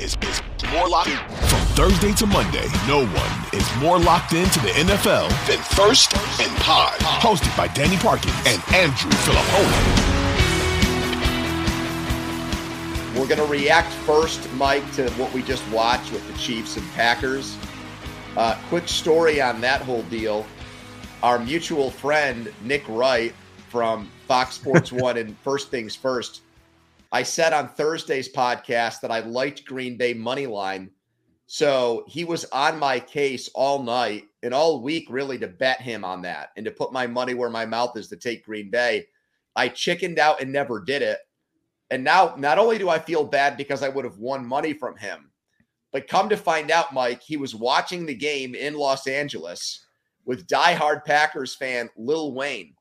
is is more locked from Thursday to Monday. No one is more locked into the NFL than First and Pod, hosted by Danny Parkin and Andrew Fillipponi. We're going to react first, Mike, to what we just watched with the Chiefs and Packers. Uh, quick story on that whole deal. Our mutual friend, Nick Wright from Fox Sports One and First Things First, I said on Thursday's podcast that I liked Green Bay money line. So he was on my case all night and all week, really, to bet him on that and to put my money where my mouth is to take Green Bay. I chickened out and never did it. And now, not only do I feel bad because I would have won money from him, but come to find out, Mike, he was watching the game in Los Angeles with diehard Packers fan Lil Wayne.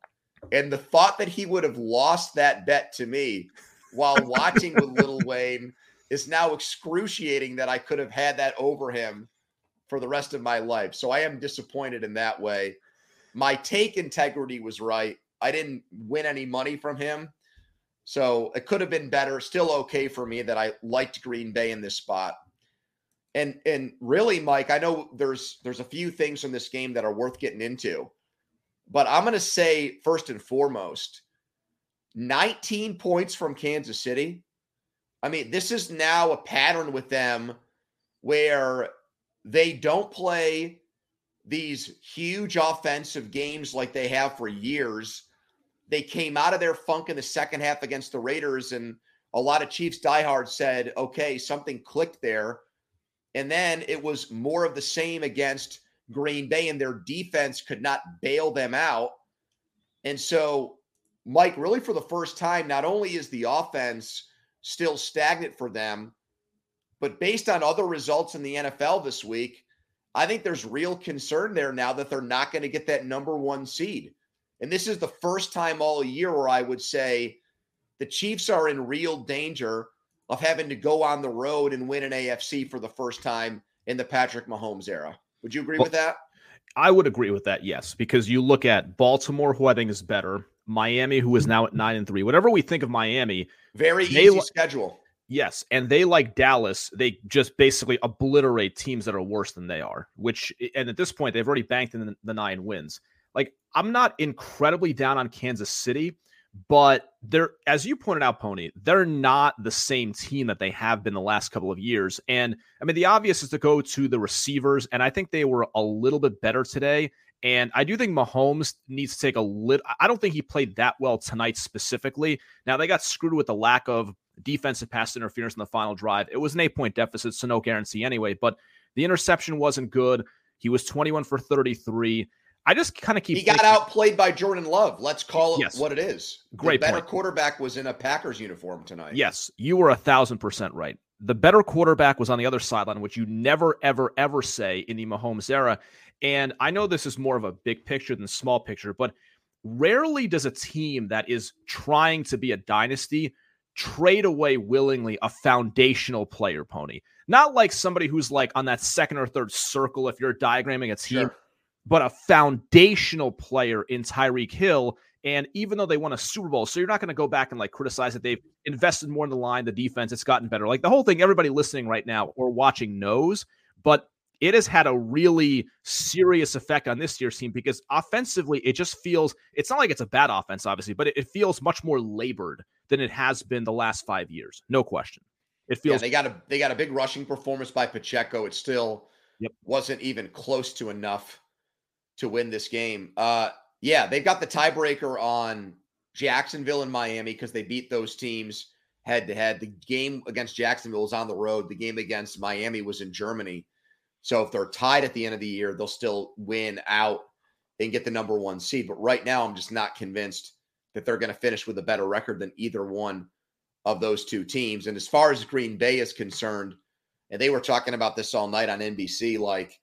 And the thought that he would have lost that bet to me while watching with Lil Wayne is now excruciating that I could have had that over him for the rest of my life. So I am disappointed in that way. My take integrity was right. I didn't win any money from him. So it could have been better. Still okay for me that I liked Green Bay in this spot. And and really, Mike, I know there's there's a few things in this game that are worth getting into, but I'm going to say first and foremost, 19 points from Kansas City. I mean, this is now a pattern with them where they don't play these huge offensive games like they have for years. They came out of their funk in the second half against the Raiders, and a lot of Chiefs diehards said, okay, something clicked there. And then it was more of the same against Green Bay, and their defense could not bail them out. And so, Mike, really for the first time, not only is the offense still stagnant for them, but based on other results in the NFL this week, I think there's real concern there now that they're not going to get that number one seed. And this is the first time all year where I would say the Chiefs are in real danger of having to go on the road and win an AFC for the first time in the Patrick Mahomes era. Would you agree Well, with that? I would agree with that, yes, because you look at Baltimore, who I think is better, Miami, who is now at nine and three. Whatever we think of Miami, Very easy li- schedule. yes, and they like Dallas, they just basically obliterate teams that are worse than they are. Which, and at this point, they've already banked in the nine wins. Like, I'm not incredibly down on Kansas City, but they're, as you pointed out, Pony, they're not the same team that they have been the last couple of years. And I mean, the obvious is to go to the receivers, and I think they were a little bit better today. And I do think Mahomes needs to take a little. I don't think he played that well tonight specifically. Now they got screwed with the lack of defensive pass interference in the final drive. It was an eight point deficit, so no guarantee anyway. But the interception wasn't good. He was 21 for 33. I just kind of keep. He got outplayed by Jordan Love. Let's call it yes. what it is. Great. The better point. quarterback was in a Packers uniform tonight. Yes, you were a thousand percent right. The better quarterback was on the other sideline, which you never, ever, ever say in the Mahomes era. And I know this is more of a big picture than small picture, but rarely does a team that is trying to be a dynasty trade away willingly a foundational player, Pony. Not like somebody who's like on that second or third circle if you're diagramming a team, sure. but a foundational player in Tyreek Hill. And even though they won a Super Bowl, so you're not going to go back and like criticize that they've invested more in the line, the defense, it's gotten better. Like the whole thing, everybody listening right now or watching knows, but it has had a really serious effect on this year's team because offensively, it just feels it's not like it's a bad offense, obviously, but it, it feels much more labored than it has been the last five years. No question. It feels yeah, they got a they got a big rushing performance by Pacheco. It still yep. wasn't even close to enough to win this game. Uh yeah, they've got the tiebreaker on Jacksonville and Miami because they beat those teams head to head. The game against Jacksonville was on the road. The game against Miami was in Germany. So if they're tied at the end of the year, they'll still win out and get the number one seed. But right now, I'm just not convinced that they're going to finish with a better record than either one of those two teams. And as far as Green Bay is concerned, and they were talking about this all night on NBC, like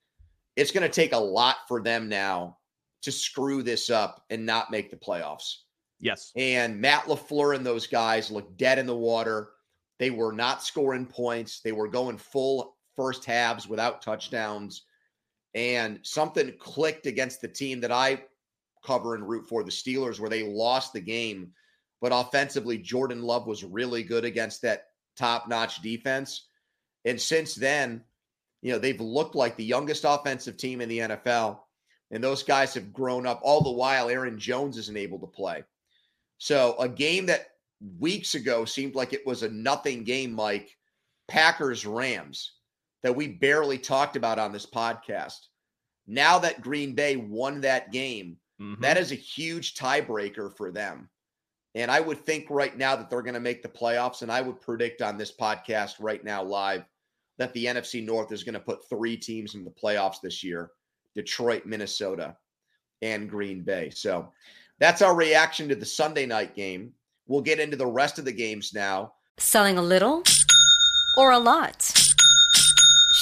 it's going to take a lot for them now to screw this up and not make the playoffs. Yes. And Matt LaFleur and those guys looked dead in the water. They were not scoring points. They were going full first halves without touchdowns. And something clicked against the team that I cover and root for, the Steelers, where they lost the game. But offensively, Jordan Love was really good against that top notch defense. And since then, you know, they've looked like the youngest offensive team in the NFL. And those guys have grown up all the while. Aaron Jones isn't able to play. So a game that weeks ago seemed like it was a nothing game, like Packers Rams that we barely talked about on this podcast. Now that Green Bay won that game, mm-hmm. that is a huge tiebreaker for them. And I would think right now that they're going to make the playoffs. And I would predict on this podcast right now, live, that the NFC North is going to put three teams in the playoffs this year Detroit, Minnesota, and Green Bay. So that's our reaction to the Sunday night game. We'll get into the rest of the games now. Selling a little or a lot?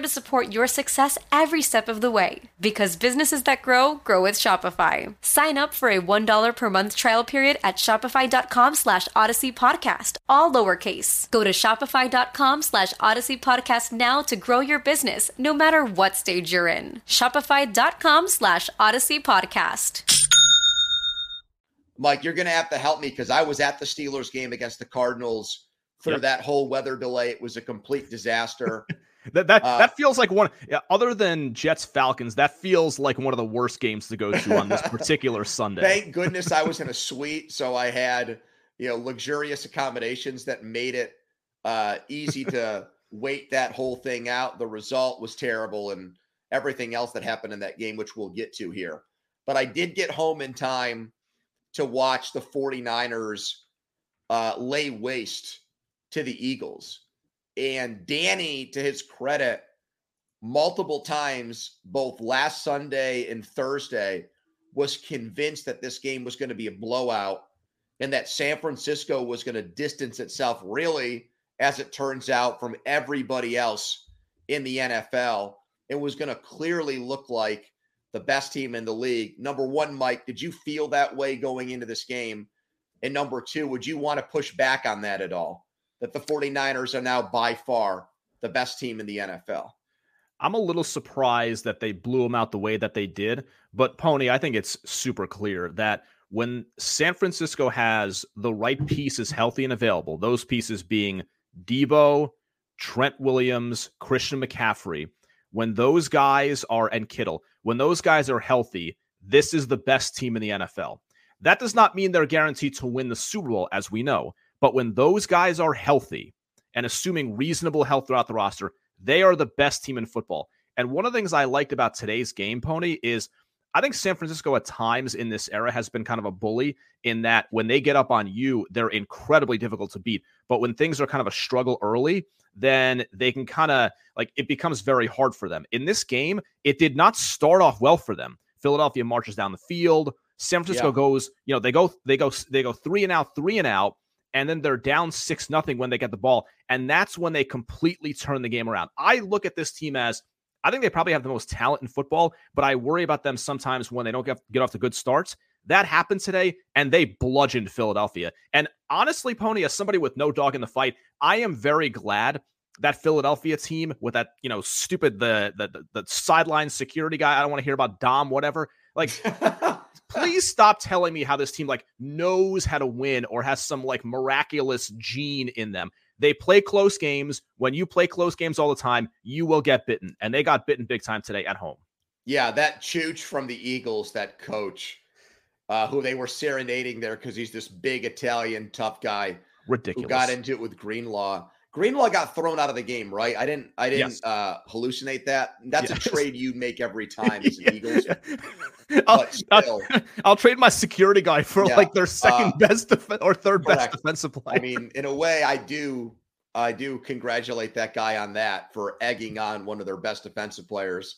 to support your success every step of the way. Because businesses that grow, grow with Shopify. Sign up for a $1 per month trial period at shopify.com slash odyssey podcast, all lowercase. Go to shopify.com slash odyssey podcast now to grow your business, no matter what stage you're in. Shopify.com slash odyssey podcast. Mike, you're going to have to help me because I was at the Steelers game against the Cardinals for yep. that whole weather delay. It was a complete disaster. That that uh, that feels like one. Other than Jets Falcons, that feels like one of the worst games to go to on this particular Sunday. Thank goodness I was in a suite, so I had you know luxurious accommodations that made it uh, easy to wait that whole thing out. The result was terrible, and everything else that happened in that game, which we'll get to here. But I did get home in time to watch the 49ers uh, lay waste to the Eagles and Danny, to his credit, multiple times, both last Sunday and Thursday, was convinced that this game was going to be a blowout and that San Francisco was going to distance itself really, as it turns out, from everybody else in the NFL. It was going to clearly look like the best team in the league. Number one, Mike, did you feel that way going into this game? And number two, would you want to push back on that at all? That the 49ers are now by far the best team in the NFL. I'm a little surprised that they blew them out the way that they did. But, Pony, I think it's super clear that when San Francisco has the right pieces healthy and available, those pieces being Deebo, Trent Williams, Christian McCaffrey, when those guys are, and Kittle, when those guys are healthy, this is the best team in the NFL. That does not mean they're guaranteed to win the Super Bowl, as we know. But when those guys are healthy and assuming reasonable health throughout the roster, they are the best team in football. And one of the things I liked about today's game, Pony, is I think San Francisco at times in this era has been kind of a bully in that when they get up on you, they're incredibly difficult to beat. But when things are kind of a struggle early, then they can kind of like it becomes very hard for them. In this game, it did not start off well for them. Philadelphia marches down the field. San Francisco yeah. goes, you know, they go, they go, they go three and out, three and out, and then they're down six nothing when they get the ball, and that's when they completely turn the game around. I look at this team as I think they probably have the most talent in football, but I worry about them sometimes when they don't get, get off the good starts. That happened today, and they bludgeoned Philadelphia. And honestly, Pony, as somebody with no dog in the fight, I am very glad that Philadelphia team with that, you know, stupid the the the, the sideline security guy. I don't want to hear about Dom, whatever. Like, please stop telling me how this team like knows how to win or has some like miraculous gene in them. They play close games. When you play close games all the time, you will get bitten. And they got bitten big time today at home. Yeah, that Chooch from the Eagles, that coach, uh, who they were serenading there because he's this big Italian tough guy. Ridiculous. Who got into it with Greenlaw. Greenlaw got thrown out of the game, right? I didn't I didn't yes. uh, hallucinate that. That's yes. a trade you make every time as an Eagles. I'll, I'll, I'll, trade my security guy for yeah, like their second uh, best def- or third correct. best defensive player. I mean, in a way, I do I do congratulate that guy on that for egging on one of their best defensive players.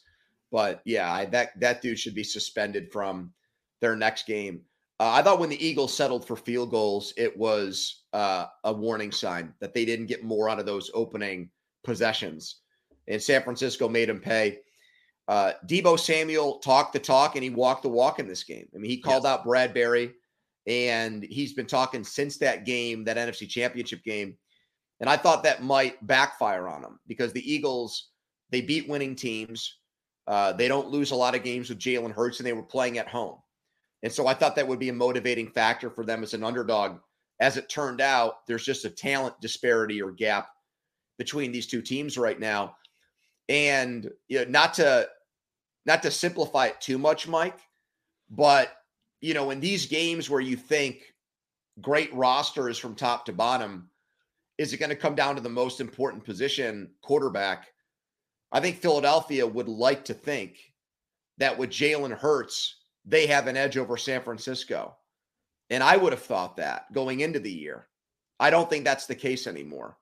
But yeah, I, that that dude should be suspended from their next game. Uh, I thought when the Eagles settled for field goals, it was uh, a warning sign that they didn't get more out of those opening possessions. And San Francisco made them pay. Uh, Deebo Samuel talked the talk and he walked the walk in this game. I mean, he called yes. out Bradberry, and he's been talking since that game, that NFC championship game. And I thought that might backfire on him because the Eagles, they beat winning teams. Uh, they don't lose a lot of games with Jalen Hurts and they were playing at home. And so I thought that would be a motivating factor for them as an underdog. As it turned out, there's just a talent disparity or gap between these two teams right now. And you know, not to not to simplify it too much, Mike, but you know, in these games where you think great rosters from top to bottom, is it going to come down to the most important position, quarterback? I think Philadelphia would like to think that with Jalen Hurts they have an edge over San Francisco. And I would have thought that going into the year. I don't think that's the case anymore.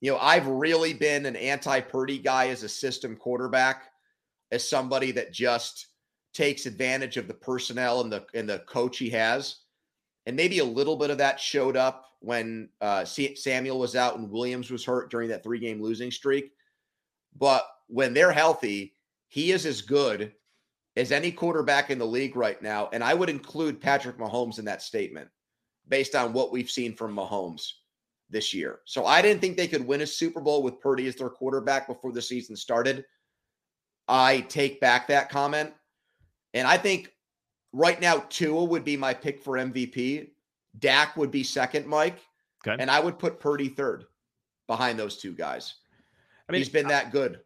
You know, I've really been an anti Purdy guy as a system quarterback, as somebody that just takes advantage of the personnel and the and the coach he has. And maybe a little bit of that showed up when uh, Samuel was out and Williams was hurt during that three game losing streak. But when they're healthy, he is as good as any quarterback in the league right now. And I would include Patrick Mahomes in that statement based on what we've seen from Mahomes this year. So I didn't think they could win a Super Bowl with Purdy as their quarterback before the season started. I take back that comment. And I think right now, Tua would be my pick for MVP. Dak would be second, Mike. Okay. And I would put Purdy third behind those two guys. I mean, he's been that good.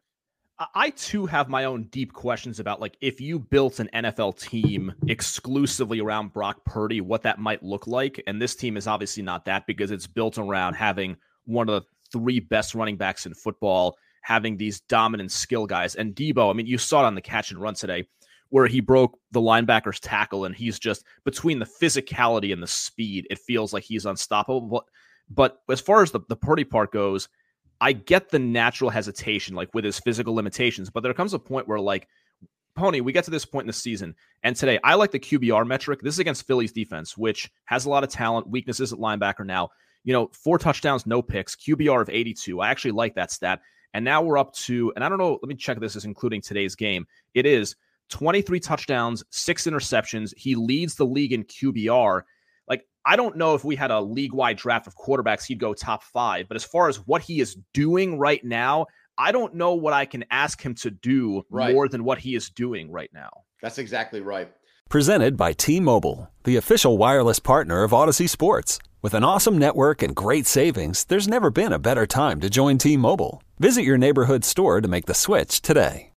I too have my own deep questions about like if you built an NFL team exclusively around Brock Purdy, what that might look like. And this team is obviously not that because it's built around having one of the three best running backs in football, having these dominant skill guys. And Deebo, I mean, you saw it on the catch and run today where he broke the linebacker's tackle and he's just between the physicality and the speed, it feels like he's unstoppable. But, as far as the, the Purdy part goes, I get the natural hesitation, like with his physical limitations, but there comes a point where, like, Pony, we get to this point in the season, and today I like the QBR metric. This is against Philly's defense, which has a lot of talent, weaknesses at linebacker now. You know, four touchdowns, no picks, QBR of 82. I actually like that stat. And now we're up to, and I don't know, let me check this is including today's game. It is 23 touchdowns, six interceptions. He leads the league in QBR. Like, I don't know if we had a league wide draft of quarterbacks, he'd go top five. But as far as what he is doing right now, I don't know what I can ask him to do right. more than what he is doing right now. That's exactly right. Presented by T Mobile, the official wireless partner of Odyssey Sports. With an awesome network and great savings, there's never been a better time to join T Mobile. Visit your neighborhood store to make the switch today.